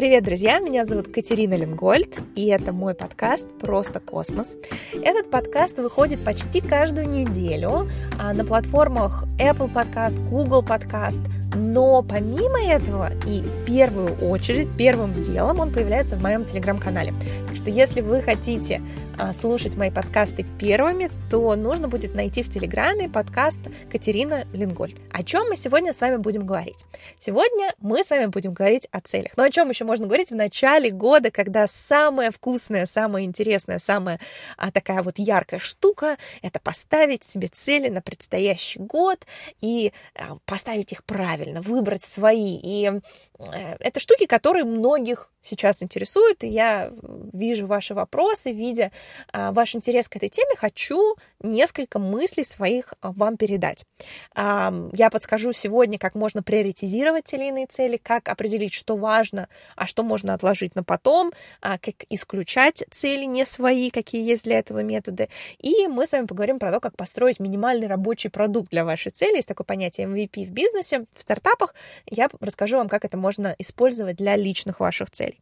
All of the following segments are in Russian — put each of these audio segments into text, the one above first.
Привет, друзья! Меня зовут Катерина Ленгольд, и это мой подкаст «Просто космос». Этот подкаст выходит почти каждую неделю а, на платформах Apple Podcast, Google Podcast, но помимо этого и в первую очередь, первым делом он появляется в моем телеграм-канале. Так что если вы хотите а, слушать мои подкасты первыми, то нужно будет найти в Телеграме подкаст Катерина Лингольд. О чем мы сегодня с вами будем говорить? Сегодня мы с вами будем говорить о целях. Но о чем еще можно говорить в начале года, когда самая вкусная, самая интересная, самая такая вот яркая штука — это поставить себе цели на предстоящий год и а, поставить их правильно, выбрать свои. И э, это штуки, которые многих сейчас интересуют, и я вижу ваши вопросы, видя а, ваш интерес к этой теме, хочу несколько мыслей своих а, вам передать. Я подскажу сегодня, как можно приоритизировать те или иные цели, как определить, что важно, а что можно отложить на потом, а, как исключать цели не свои, какие есть для этого методы. И мы с вами поговорим про то, как построить минимальный рабочий продукт для вашей цели. Есть такое понятие MVP в бизнесе, в стартапах. Я расскажу вам, как это можно использовать для личных ваших целей.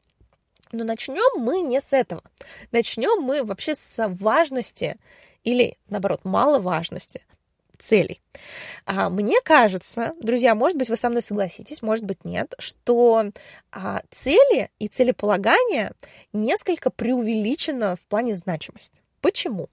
Но начнем мы не с этого. Начнем мы вообще с важности или, наоборот, маловажности целей. А, мне кажется, друзья, может быть, вы со мной согласитесь, может быть, нет, что а, цели и целеполагание несколько преувеличено в плане значимости. Почему?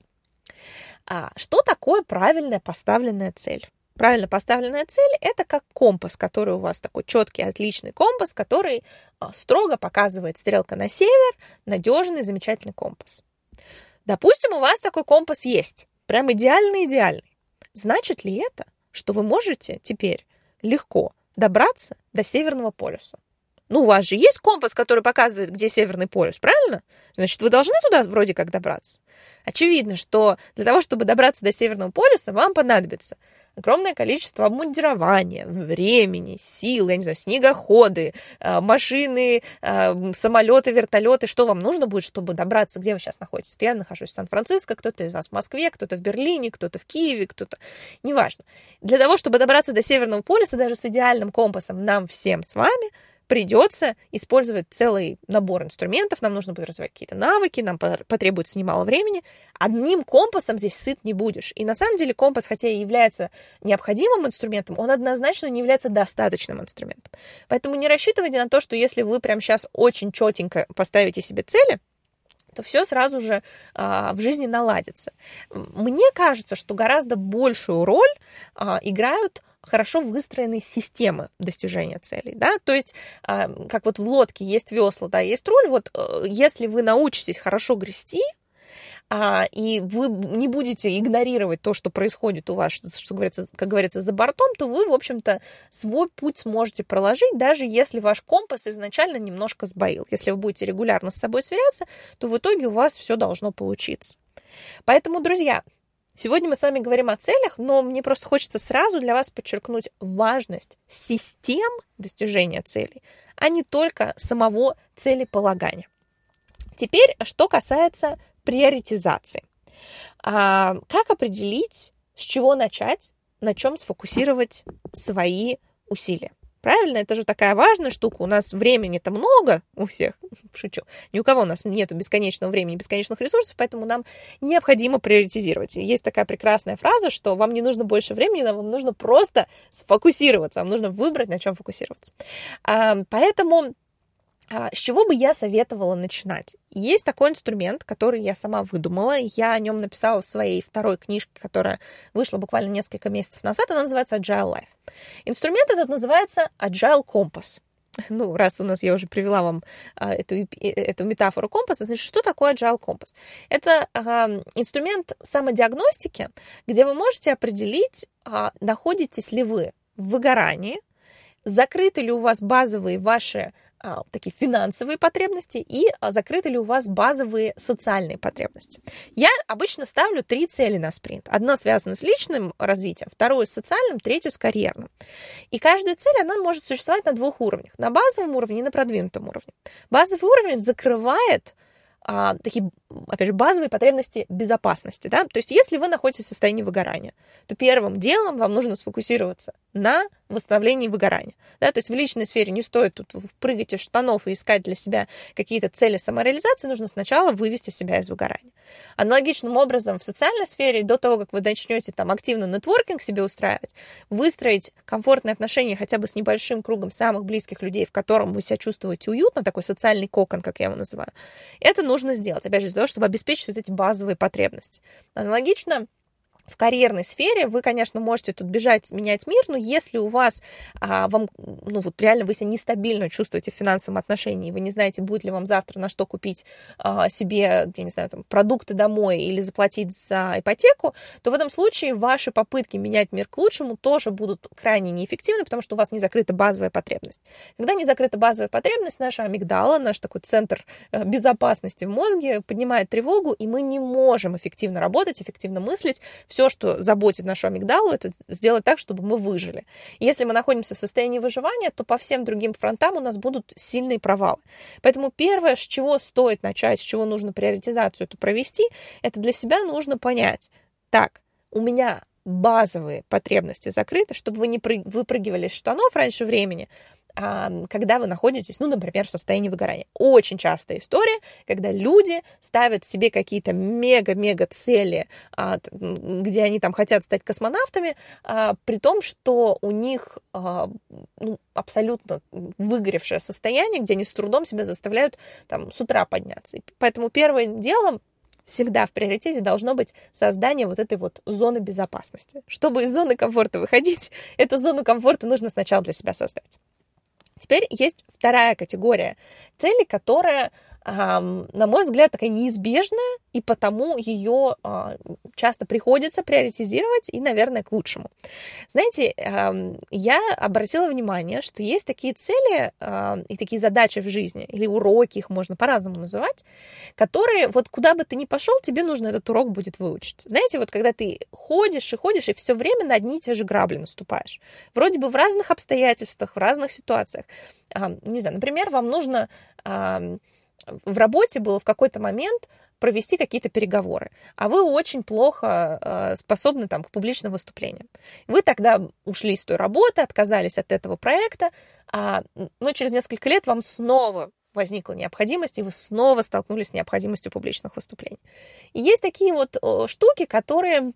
А, что такое правильная поставленная цель? Правильно поставленная цель – это как компас, который у вас такой четкий, отличный компас, который а, строго показывает стрелка на север, надежный, замечательный компас. Допустим, у вас такой компас есть, прям идеальный-идеальный. Значит ли это, что вы можете теперь легко добраться до Северного полюса? Ну, у вас же есть компас, который показывает, где Северный полюс, правильно? Значит, вы должны туда вроде как добраться. Очевидно, что для того, чтобы добраться до Северного полюса, вам понадобится огромное количество обмундирования, времени, сил, я не знаю, снегоходы, э, машины, э, самолеты, вертолеты. Что вам нужно будет, чтобы добраться, где вы сейчас находитесь? Я нахожусь в Сан-Франциско, кто-то из вас в Москве, кто-то в Берлине, кто-то в Киеве, кто-то... Неважно. Для того, чтобы добраться до Северного полюса, даже с идеальным компасом нам всем с вами придется использовать целый набор инструментов, нам нужно будет развивать какие-то навыки, нам потребуется немало времени. Одним компасом здесь сыт не будешь. И на самом деле компас, хотя и является необходимым инструментом, он однозначно не является достаточным инструментом. Поэтому не рассчитывайте на то, что если вы прямо сейчас очень четенько поставите себе цели, то все сразу же а, в жизни наладится. Мне кажется, что гораздо большую роль а, играют хорошо выстроенные системы достижения целей, да, то есть а, как вот в лодке есть весла, да, есть руль, вот э, если вы научитесь хорошо грести, а, и вы не будете игнорировать то, что происходит у вас, что говорится, как говорится, за бортом, то вы, в общем-то, свой путь сможете проложить, даже если ваш компас изначально немножко сбоил. Если вы будете регулярно с собой сверяться, то в итоге у вас все должно получиться. Поэтому, друзья, Сегодня мы с вами говорим о целях, но мне просто хочется сразу для вас подчеркнуть важность систем достижения целей, а не только самого целеполагания. Теперь, что касается приоритизации. А, как определить, с чего начать, на чем сфокусировать свои усилия? Правильно? Это же такая важная штука. У нас времени-то много у всех. Шучу. Ни у кого у нас нет бесконечного времени, бесконечных ресурсов, поэтому нам необходимо приоритизировать. Есть такая прекрасная фраза, что вам не нужно больше времени, но вам нужно просто сфокусироваться. Вам нужно выбрать, на чем фокусироваться. Поэтому с чего бы я советовала начинать? Есть такой инструмент, который я сама выдумала. Я о нем написала в своей второй книжке, которая вышла буквально несколько месяцев назад. Она называется Agile Life. Инструмент этот называется Agile Compass. Ну, раз у нас я уже привела вам а, эту, эту метафору компаса, значит, что такое Agile Compass? Это а, инструмент самодиагностики, где вы можете определить, а, находитесь ли вы в выгорании, закрыты ли у вас базовые ваши а, такие финансовые потребности и а, закрыты ли у вас базовые социальные потребности. Я обычно ставлю три цели на спринт. Одно связано с личным развитием, второе с социальным, третье с карьерным. И каждая цель, она может существовать на двух уровнях. На базовом уровне и на продвинутом уровне. Базовый уровень закрывает а, такие опять же, базовые потребности безопасности, да, то есть если вы находитесь в состоянии выгорания, то первым делом вам нужно сфокусироваться на восстановлении выгорания, да, то есть в личной сфере не стоит тут прыгать из штанов и искать для себя какие-то цели самореализации, нужно сначала вывести себя из выгорания. Аналогичным образом в социальной сфере, до того, как вы начнете там активно нетворкинг себе устраивать, выстроить комфортные отношения хотя бы с небольшим кругом самых близких людей, в котором вы себя чувствуете уютно, такой социальный кокон, как я его называю, это нужно сделать, опять же, для того, чтобы обеспечить вот эти базовые потребности. Аналогично в карьерной сфере вы, конечно, можете тут бежать, менять мир, но если у вас, а, вам, ну вот реально вы себя нестабильно чувствуете в финансовом отношении, вы не знаете, будет ли вам завтра на что купить а, себе, я не знаю, там, продукты домой или заплатить за ипотеку, то в этом случае ваши попытки менять мир к лучшему тоже будут крайне неэффективны, потому что у вас не закрыта базовая потребность. Когда не закрыта базовая потребность, наша амигдала, наш такой центр э, безопасности в мозге поднимает тревогу, и мы не можем эффективно работать, эффективно мыслить, все, что заботит нашу амигдалу, это сделать так, чтобы мы выжили. Если мы находимся в состоянии выживания, то по всем другим фронтам у нас будут сильные провалы. Поэтому первое, с чего стоит начать, с чего нужно приоритизацию эту провести, это для себя нужно понять, так, у меня базовые потребности закрыты, чтобы вы не выпрыгивали из штанов раньше времени, когда вы находитесь, ну, например, в состоянии выгорания. Очень частая история, когда люди ставят себе какие-то мега-мега цели, а, где они там хотят стать космонавтами, а, при том, что у них а, ну, абсолютно выгоревшее состояние, где они с трудом себя заставляют там с утра подняться. Поэтому первым делом всегда в приоритете должно быть создание вот этой вот зоны безопасности. Чтобы из зоны комфорта выходить, эту зону комфорта нужно сначала для себя создать. Теперь есть вторая категория целей, которая на мой взгляд, такая неизбежная, и потому ее а, часто приходится приоритизировать и, наверное, к лучшему. Знаете, я обратила внимание, что есть такие цели и такие задачи в жизни, или уроки, их можно по-разному называть, которые вот куда бы ты ни пошел, тебе нужно этот урок будет выучить. Знаете, вот когда ты ходишь и ходишь, и все время на одни и те же грабли наступаешь. Вроде бы в разных обстоятельствах, в разных ситуациях. Не знаю, например, вам нужно в работе было в какой-то момент провести какие-то переговоры, а вы очень плохо э, способны там к публичным выступлениям. Вы тогда ушли с той работы, отказались от этого проекта, а, но через несколько лет вам снова возникла необходимость, и вы снова столкнулись с необходимостью публичных выступлений. И есть такие вот штуки, которые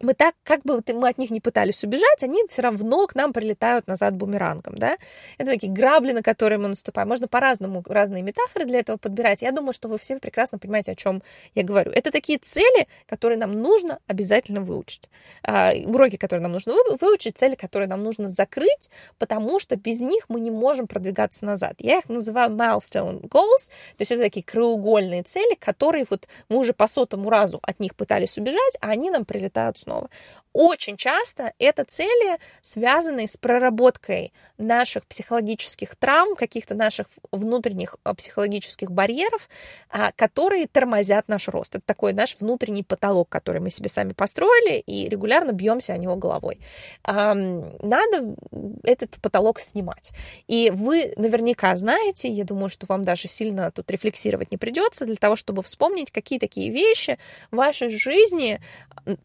мы так, как бы мы от них не пытались убежать, они все равно к нам прилетают назад бумерангом, да. Это такие грабли, на которые мы наступаем. Можно по-разному, разные метафоры для этого подбирать. Я думаю, что вы все прекрасно понимаете, о чем я говорю. Это такие цели, которые нам нужно обязательно выучить. А, уроки, которые нам нужно выучить, цели, которые нам нужно закрыть, потому что без них мы не можем продвигаться назад. Я их называю milestone goals, то есть это такие краеугольные цели, которые вот мы уже по сотому разу от них пытались убежать, а они нам прилетают снова. Очень часто это цели, связанные с проработкой наших психологических травм, каких-то наших внутренних а, психологических барьеров, а, которые тормозят наш рост. Это такой наш внутренний потолок, который мы себе сами построили, и регулярно бьемся о него головой. Надо этот потолок снимать. И вы наверняка знаете, я думаю, что вам даже сильно тут рефлексировать не придется, для того, чтобы вспомнить, какие такие вещи в вашей жизни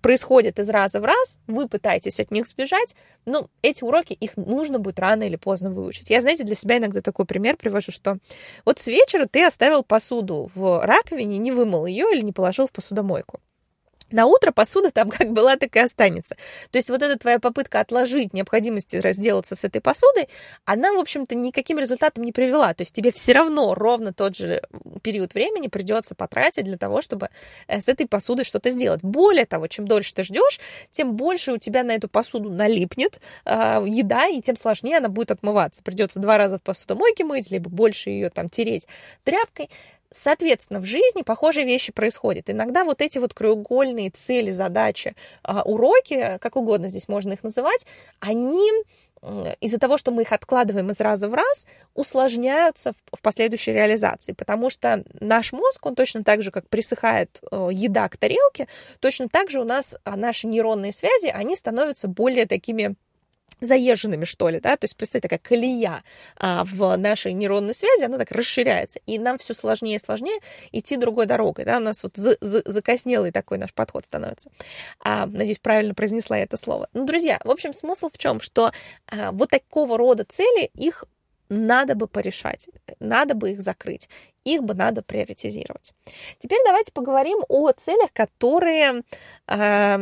происходят из раза в раз, вы пытаетесь от них сбежать, ну, эти уроки, их нужно будет рано или поздно выучить. Я, знаете, для себя иногда такой пример привожу, что вот с вечера ты оставил посуду в раковине, не вымыл ее или не положил в посудомойку на утро посуда там как была, так и останется. То есть вот эта твоя попытка отложить необходимости разделаться с этой посудой, она, в общем-то, никаким результатом не привела. То есть тебе все равно ровно тот же период времени придется потратить для того, чтобы э, с этой посудой что-то сделать. Более того, чем дольше ты ждешь, тем больше у тебя на эту посуду налипнет э, еда, и тем сложнее она будет отмываться. Придется два раза в посудомойке мыть, либо больше ее там тереть тряпкой. Соответственно, в жизни похожие вещи происходят. Иногда вот эти вот краеугольные цели, задачи, а, уроки, как угодно здесь можно их называть, они из-за того, что мы их откладываем из раза в раз, усложняются в последующей реализации, потому что наш мозг, он точно так же, как присыхает э, еда к тарелке, точно так же у нас а, наши нейронные связи, они становятся более такими заезженными, что ли, да, то есть, представьте, такая колея а, в нашей нейронной связи, она так расширяется, и нам все сложнее и сложнее идти другой дорогой, да, у нас вот за, за, закоснелый такой наш подход становится. А, надеюсь, правильно произнесла это слово. Ну, друзья, в общем, смысл в чем, что а, вот такого рода цели, их надо бы порешать, надо бы их закрыть, их бы надо приоритизировать. Теперь давайте поговорим о целях, которые э,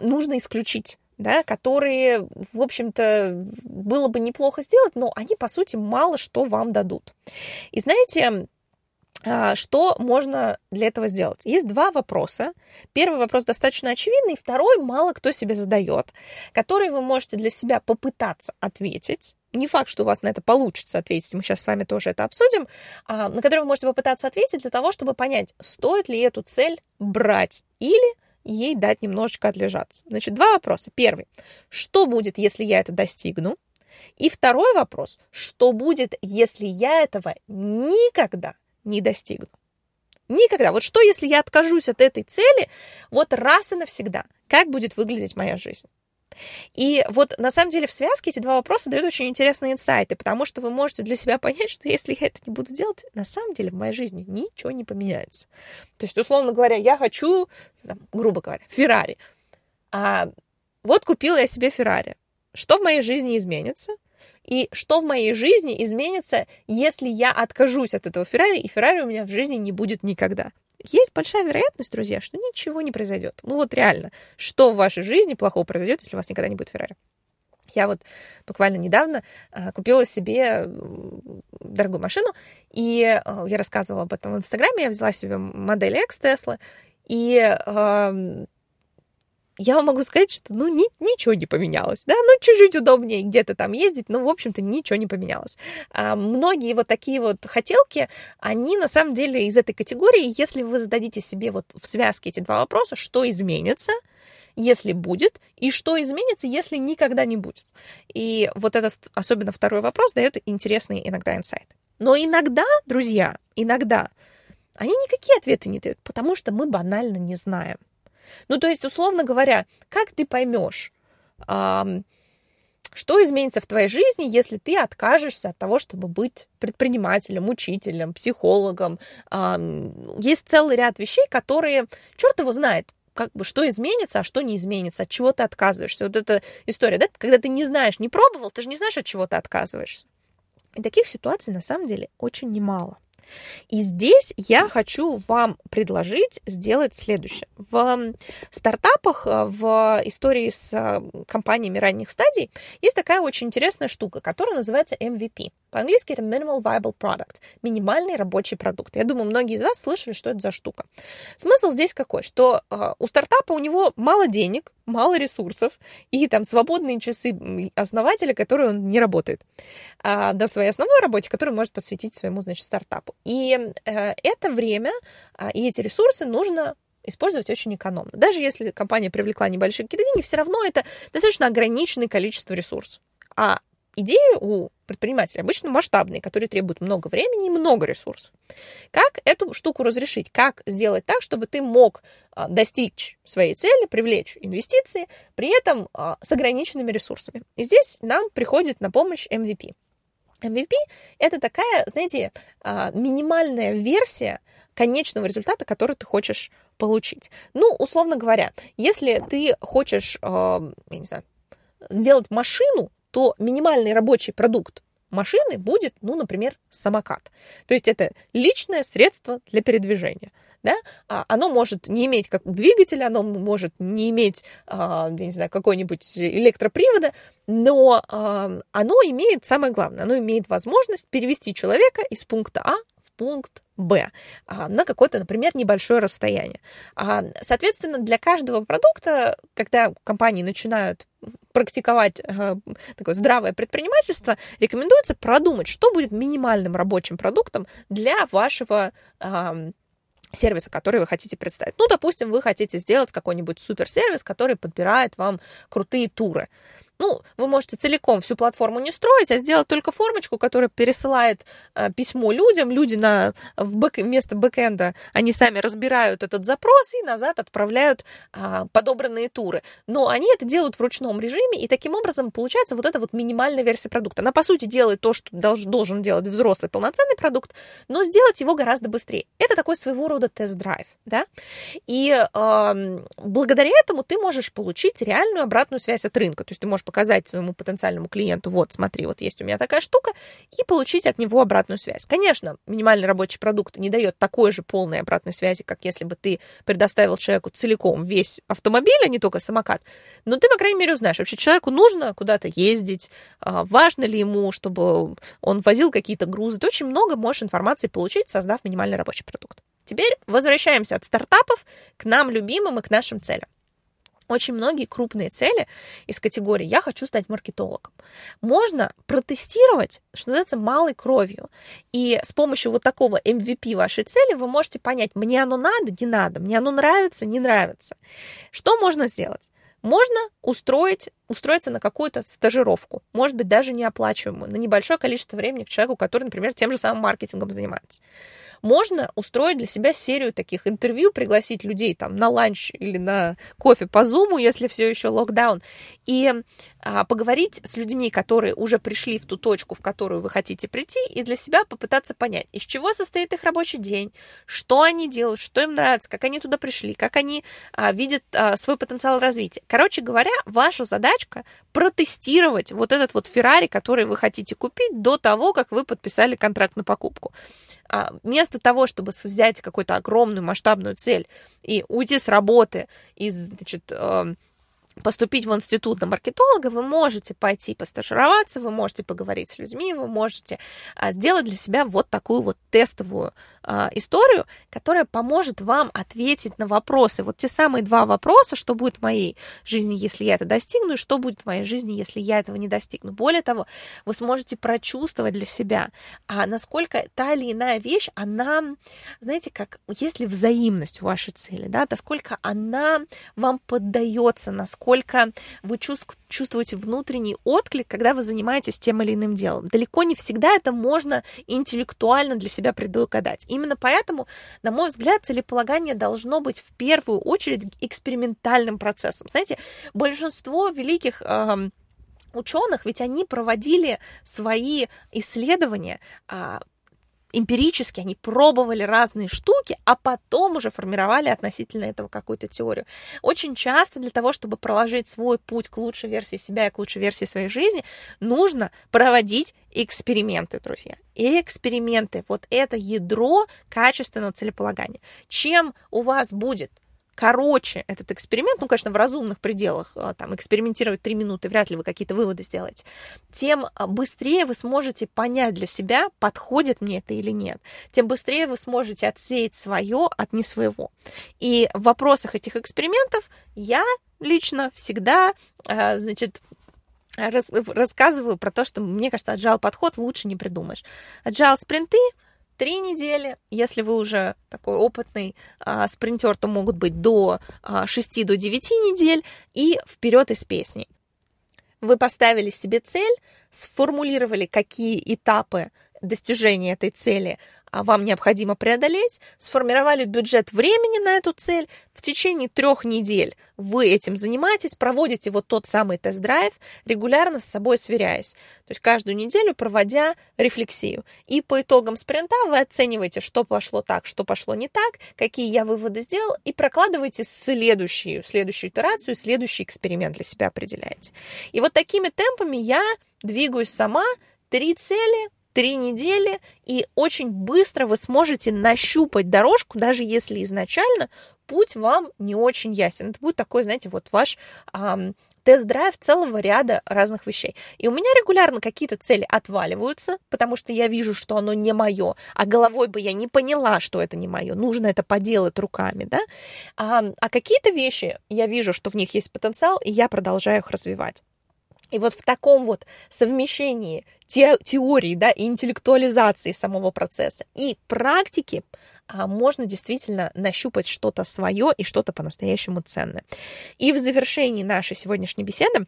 нужно исключить да, которые, в общем-то, было бы неплохо сделать, но они, по сути, мало что вам дадут. И знаете, а, что можно для этого сделать? Есть два вопроса. Первый вопрос достаточно очевидный, второй мало кто себе задает, который вы можете для себя попытаться ответить. Не факт, что у вас на это получится ответить, мы сейчас с вами тоже это обсудим, а, на который вы можете попытаться ответить для того, чтобы понять, стоит ли эту цель брать или ей дать немножечко отлежаться. Значит, два вопроса. Первый. Что будет, если я это достигну? И второй вопрос. Что будет, если я этого никогда не достигну? Никогда. Вот что, если я откажусь от этой цели вот раз и навсегда? Как будет выглядеть моя жизнь? И вот на самом деле в связке эти два вопроса дают очень интересные инсайты, потому что вы можете для себя понять, что если я это не буду делать, на самом деле в моей жизни ничего не поменяется. То есть, условно говоря, я хочу, там, грубо говоря, Феррари. А вот купила я себе Феррари. Что в моей жизни изменится? И что в моей жизни изменится, если я откажусь от этого Феррари, и Феррари у меня в жизни не будет никогда? Есть большая вероятность, друзья, что ничего не произойдет. Ну вот реально, что в вашей жизни плохого произойдет, если у вас никогда не будет Феррари? Я вот буквально недавно э, купила себе дорогую машину, и э, я рассказывала об этом в Инстаграме, я взяла себе модель X Tesla, и э, я могу сказать, что ну ни, ничего не поменялось, да, ну чуть-чуть удобнее где-то там ездить, но в общем-то ничего не поменялось. А многие вот такие вот хотелки, они на самом деле из этой категории, если вы зададите себе вот в связке эти два вопроса, что изменится, если будет, и что изменится, если никогда не будет. И вот этот, особенно второй вопрос, дает интересные иногда инсайты. Но иногда, друзья, иногда они никакие ответы не дают, потому что мы банально не знаем. Ну, то есть, условно говоря, как ты поймешь, что изменится в твоей жизни, если ты откажешься от того, чтобы быть предпринимателем, учителем, психологом? Есть целый ряд вещей, которые, черт его знает, как бы что изменится, а что не изменится, от чего ты отказываешься. Вот эта история, да, когда ты не знаешь, не пробовал, ты же не знаешь, от чего ты отказываешься. И таких ситуаций на самом деле очень немало. И здесь я хочу вам предложить сделать следующее. В стартапах, э, в истории с э, компаниями ранних стадий есть такая очень интересная штука, которая называется MVP. По-английски это Minimal Viable Product, минимальный рабочий продукт. Я думаю, многие из вас слышали, что это за штука. Смысл здесь какой? Что э, у стартапа у него мало денег, мало ресурсов и там свободные часы основателя, которые он не работает а, до своей основной работе, которую может посвятить своему, значит, стартапу. И э, это время э, и эти ресурсы нужно использовать очень экономно. Даже если компания привлекла небольшие какие-то деньги, все равно это достаточно ограниченное количество ресурсов. А идеи у предпринимателей обычно масштабные, которые требуют много времени и много ресурсов. Как эту штуку разрешить? Как сделать так, чтобы ты мог а, достичь своей цели, привлечь инвестиции, при этом а, с ограниченными ресурсами? И здесь нам приходит на помощь MVP. MVP — это такая, знаете, а, минимальная версия конечного результата, который ты хочешь получить. Ну, условно говоря, если ты хочешь, я не знаю, сделать машину, то минимальный рабочий продукт машины будет, ну, например, самокат. То есть это личное средство для передвижения. Да? А оно может не иметь как двигателя, оно может не иметь, а, я не знаю, какой-нибудь электропривода, но а, оно имеет, самое главное, оно имеет возможность перевести человека из пункта А пункт Б на какое-то, например, небольшое расстояние. Соответственно, для каждого продукта, когда компании начинают практиковать э, такое здравое предпринимательство, рекомендуется продумать, что будет минимальным рабочим продуктом для вашего сервиса, который вы хотите представить. Ну, допустим, вы хотите сделать какой-нибудь суперсервис, который подбирает вам крутые туры. Ну, вы можете целиком всю платформу не строить, а сделать только формочку, которая пересылает э, письмо людям. Люди на, в бэк, вместо бэкэнда, они сами разбирают этот запрос и назад отправляют э, подобранные туры. Но они это делают в ручном режиме, и таким образом получается вот эта вот минимальная версия продукта. Она, по сути, делает то, что долж, должен делать взрослый полноценный продукт, но сделать его гораздо быстрее. Это такой своего рода тест-драйв, да? И э, благодаря этому ты можешь получить реальную обратную связь от рынка. То есть ты можешь показать своему потенциальному клиенту, вот, смотри, вот есть у меня такая штука, и получить от него обратную связь. Конечно, минимальный рабочий продукт не дает такой же полной обратной связи, как если бы ты предоставил человеку целиком весь автомобиль, а не только самокат, но ты, по крайней мере, узнаешь, вообще человеку нужно куда-то ездить, а, важно ли ему, чтобы он возил какие-то грузы. Ты очень много можешь информации получить, создав минимальный рабочий продукт. Теперь возвращаемся от стартапов к нам любимым и к нашим целям. Очень многие крупные цели из категории «я хочу стать маркетологом» можно протестировать, что называется, малой кровью. И с помощью вот такого MVP вашей цели вы можете понять, мне оно надо, не надо, мне оно нравится, не нравится. Что можно сделать? Можно устроить, устроиться на какую-то стажировку, может быть, даже неоплачиваемую, на небольшое количество времени к человеку, который, например, тем же самым маркетингом занимается. Можно устроить для себя серию таких интервью, пригласить людей там на ланч или на кофе по зуму, если все еще локдаун, и а, поговорить с людьми, которые уже пришли в ту точку, в которую вы хотите прийти, и для себя попытаться понять, из чего состоит их рабочий день, что они делают, что им нравится, как они туда пришли, как они а, видят а, свой потенциал развития. Короче говоря, ваша задачка протестировать вот этот вот Феррари, который вы хотите купить до того, как вы подписали контракт на покупку. А, вместо того, чтобы взять какую-то огромную масштабную цель и уйти с работы, и, значит, эм, поступить в институт на маркетолога, вы можете пойти постажироваться, вы можете поговорить с людьми, вы можете а, сделать для себя вот такую вот тестовую а, историю, которая поможет вам ответить на вопросы. Вот те самые два вопроса, что будет в моей жизни, если я это достигну, и что будет в моей жизни, если я этого не достигну. Более того, вы сможете прочувствовать для себя, а насколько та или иная вещь, она, знаете, как, есть ли взаимность у вашей цели, да, насколько она вам поддается, насколько насколько вы чувствуете внутренний отклик, когда вы занимаетесь тем или иным делом. Далеко не всегда это можно интеллектуально для себя предугадать. Именно поэтому, на мой взгляд, целеполагание должно быть в первую очередь экспериментальным процессом. Знаете, большинство великих э, ученых, ведь они проводили свои исследования а, эмпирически они пробовали разные штуки, а потом уже формировали относительно этого какую-то теорию. Очень часто для того, чтобы проложить свой путь к лучшей версии себя и к лучшей версии своей жизни, нужно проводить эксперименты, друзья. И эксперименты, вот это ядро качественного целеполагания. Чем у вас будет короче этот эксперимент, ну, конечно, в разумных пределах, а, там, экспериментировать три минуты, вряд ли вы какие-то выводы сделаете, тем а, быстрее вы сможете понять для себя, подходит мне это или нет, тем быстрее вы сможете отсеять свое от не своего. И в вопросах этих экспериментов я лично всегда, а, значит, рассказываю про то, что, мне кажется, отжал подход лучше не придумаешь. Отжал спринты, три недели. Если вы уже такой опытный а, спринтер, то могут быть до а, 6 до 9 недель и вперед из песни. Вы поставили себе цель, сформулировали, какие этапы достижения этой цели а вам необходимо преодолеть, сформировали бюджет времени на эту цель, в течение трех недель вы этим занимаетесь, проводите вот тот самый тест-драйв, регулярно с собой сверяясь, то есть каждую неделю проводя рефлексию. И по итогам спринта вы оцениваете, что пошло так, что пошло не так, какие я выводы сделал, и прокладываете следующую, следующую итерацию, следующий эксперимент для себя определяете. И вот такими темпами я двигаюсь сама, три цели, три недели, и очень быстро вы сможете нащупать дорожку, даже если изначально путь вам не очень ясен. Это будет такой, знаете, вот ваш эм, тест-драйв целого ряда разных вещей. И у меня регулярно какие-то цели отваливаются, потому что я вижу, что оно не мое, а головой бы я не поняла, что это не мое, нужно это поделать руками, да. А, а какие-то вещи я вижу, что в них есть потенциал, и я продолжаю их развивать. И вот в таком вот совмещении те, теории да, и интеллектуализации самого процесса и практики а, можно действительно нащупать что-то свое и что-то по-настоящему ценное. И в завершении нашей сегодняшней беседы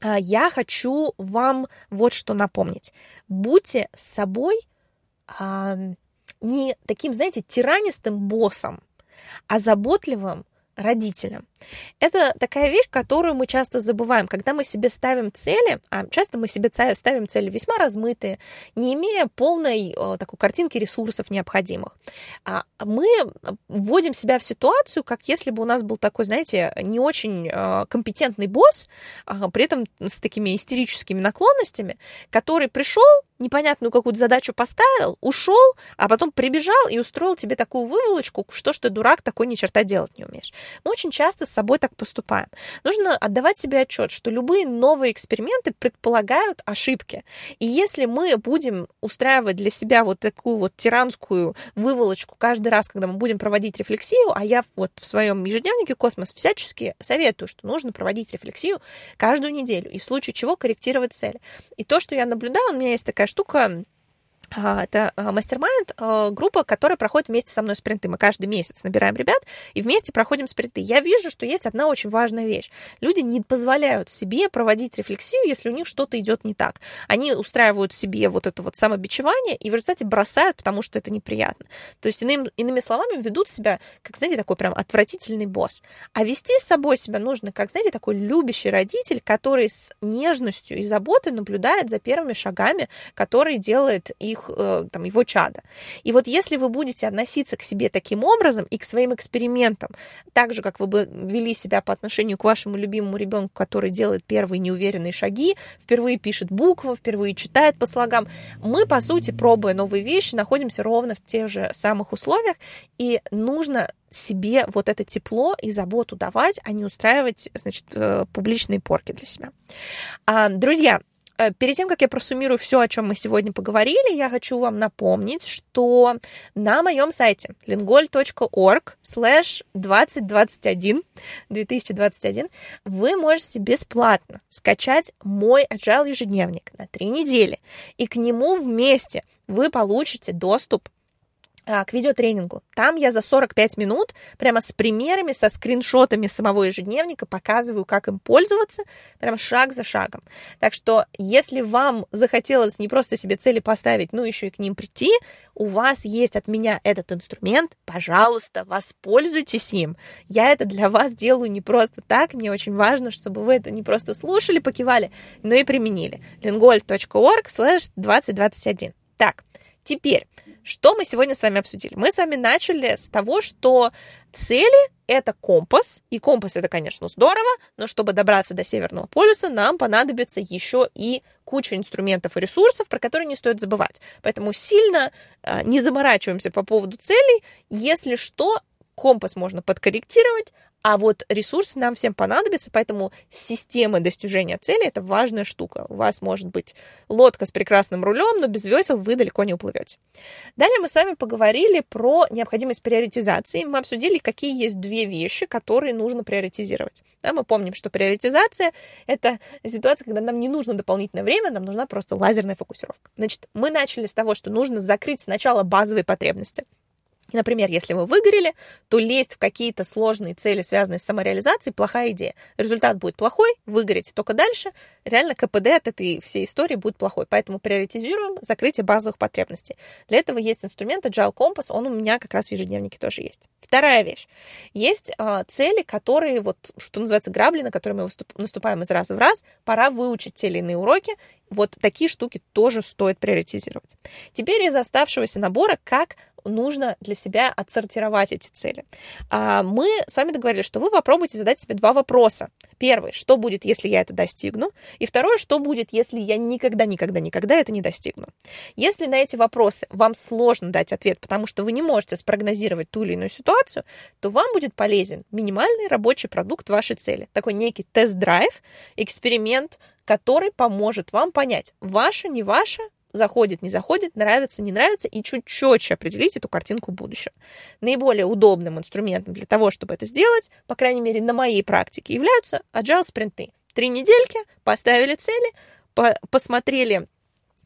а, я хочу вам вот что напомнить. Будьте собой а, не таким, знаете, тиранистым боссом, а заботливым родителям. Это такая вещь, которую мы часто забываем. Когда мы себе ставим цели, а часто мы себе ставим цели весьма размытые, не имея полной такой картинки ресурсов необходимых, а мы вводим себя в ситуацию, как если бы у нас был такой, знаете, не очень а, компетентный босс, а, при этом с такими истерическими наклонностями, который пришел, непонятную какую-то задачу поставил, ушел, а потом прибежал и устроил тебе такую выволочку, что ж ты дурак, такой ни черта делать не умеешь. Мы очень часто с собой так поступаем. Нужно отдавать себе отчет, что любые новые эксперименты предполагают ошибки. И если мы будем устраивать для себя вот такую вот тиранскую выволочку каждый раз, когда мы будем проводить рефлексию, а я вот в своем ежедневнике «Космос» всячески советую, что нужно проводить рефлексию каждую неделю и в случае чего корректировать цели. И то, что я наблюдаю, у меня есть такая штука, это а, mastermind, а, группа, которая проходит вместе со мной спринты. Мы каждый месяц набираем ребят и вместе проходим спринты. Я вижу, что есть одна очень важная вещь. Люди не позволяют себе проводить рефлексию, если у них что-то идет не так. Они устраивают себе вот это вот самобичевание и в результате бросают, потому что это неприятно. То есть, иным, иными словами, ведут себя, как, знаете, такой прям отвратительный босс. А вести с собой себя нужно, как, знаете, такой любящий родитель, который с нежностью и заботой наблюдает за первыми шагами, которые делает их их, э, там, его чада. И вот если вы будете относиться к себе таким образом и к своим экспериментам, так же, как вы бы вели себя по отношению к вашему любимому ребенку, который делает первые неуверенные шаги, впервые пишет буквы, впервые читает по слогам, мы, по сути, пробуя новые вещи, находимся ровно в тех же самых условиях, и нужно себе вот это тепло и заботу давать, а не устраивать, значит, э, публичные порки для себя. А, друзья, перед тем, как я просуммирую все, о чем мы сегодня поговорили, я хочу вам напомнить, что на моем сайте lingol.org slash 2021 2021 вы можете бесплатно скачать мой agile ежедневник на три недели, и к нему вместе вы получите доступ к видеотренингу. Там я за 45 минут прямо с примерами, со скриншотами самого ежедневника показываю, как им пользоваться, прямо шаг за шагом. Так что, если вам захотелось не просто себе цели поставить, но еще и к ним прийти, у вас есть от меня этот инструмент, пожалуйста, воспользуйтесь им. Я это для вас делаю не просто так, мне очень важно, чтобы вы это не просто слушали, покивали, но и применили. lingold.org slash 2021. Так, теперь что мы сегодня с вами обсудили? Мы с вами начали с того, что цели — это компас, и компас — это, конечно, здорово, но чтобы добраться до Северного полюса, нам понадобится еще и куча инструментов и ресурсов, про которые не стоит забывать. Поэтому сильно э, не заморачиваемся по поводу целей. Если что, компас можно подкорректировать, а вот ресурсы нам всем понадобятся, поэтому система достижения цели – это важная штука. У вас может быть лодка с прекрасным рулем, но без весел вы далеко не уплывете. Далее мы с вами поговорили про необходимость приоритизации. Мы обсудили, какие есть две вещи, которые нужно приоритизировать. Да, мы помним, что приоритизация – это ситуация, когда нам не нужно дополнительное время, нам нужна просто лазерная фокусировка. Значит, мы начали с того, что нужно закрыть сначала базовые потребности – например, если вы выгорели, то лезть в какие-то сложные цели, связанные с самореализацией, плохая идея. Результат будет плохой, выгорите только дальше. Реально КПД от этой всей истории будет плохой. Поэтому приоритизируем закрытие базовых потребностей. Для этого есть инструмент Agile Compass, он у меня как раз в ежедневнике тоже есть. Вторая вещь. Есть э, цели, которые, вот, что называется, грабли, на которые мы выступ, наступаем из раза в раз. Пора выучить те или иные уроки. Вот такие штуки тоже стоит приоритизировать. Теперь из оставшегося набора, как нужно для себя отсортировать эти цели. А, мы с вами договорились, что вы попробуйте задать себе два вопроса. Первый, что будет, если я это достигну? И второе, что будет, если я никогда, никогда, никогда это не достигну? Если на эти вопросы вам сложно дать ответ, потому что вы не можете спрогнозировать ту или иную ситуацию, то вам будет полезен минимальный рабочий продукт вашей цели. Такой некий тест-драйв, эксперимент, который поможет вам понять, ваше, не ваше, заходит, не заходит, нравится, не нравится, и чуть четче определить эту картинку будущего. Наиболее удобным инструментом для того, чтобы это сделать, по крайней мере, на моей практике, являются agile спринты. Три недельки, поставили цели, по посмотрели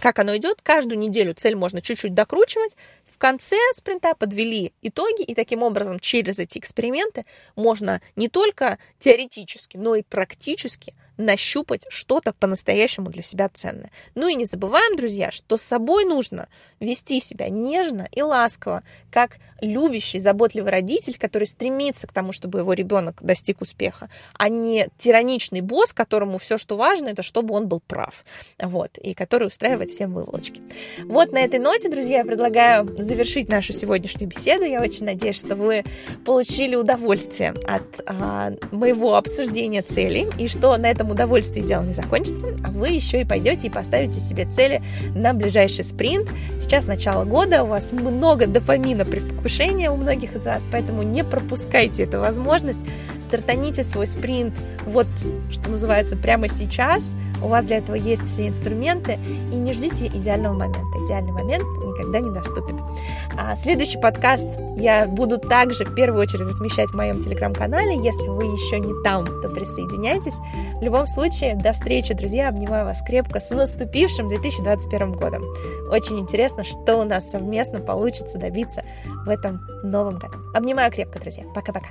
как оно идет. Каждую неделю цель можно чуть-чуть докручивать. в конце спринта подвели итоги, и таким образом через эти эксперименты можно не только теоретически, но и практически нащупать что-то по-настоящему для себя ценное. Ну и не забываем, друзья, что с собой нужно вести себя нежно и ласково, как любящий, заботливый родитель, который стремится к тому, чтобы его ребенок достиг успеха, а не тираничный босс, которому все, что важно, это чтобы он был прав, вот, и который устраивает всем выволочки. Вот на этой ноте, друзья, я предлагаю завершить нашу сегодняшнюю беседу. Я очень надеюсь, что вы получили удовольствие от а, моего обсуждения целей, и что на этом удовольствии дело не закончится, а вы еще и пойдете и поставите себе цели на ближайший спринт. Сейчас начало года, у вас много дофамина предвкушения у многих из вас, поэтому не пропускайте эту возможность стартаните свой спринт, вот, что называется, прямо сейчас. У вас для этого есть все инструменты, и не ждите идеального момента. Идеальный момент никогда не доступит. А следующий подкаст я буду также в первую очередь размещать в моем телеграм-канале. Если вы еще не там, то присоединяйтесь. В любом случае, до встречи, друзья. Обнимаю вас крепко с наступившим 2021 годом. Очень интересно, что у нас совместно получится добиться в этом новом году. Обнимаю крепко, друзья. Пока-пока.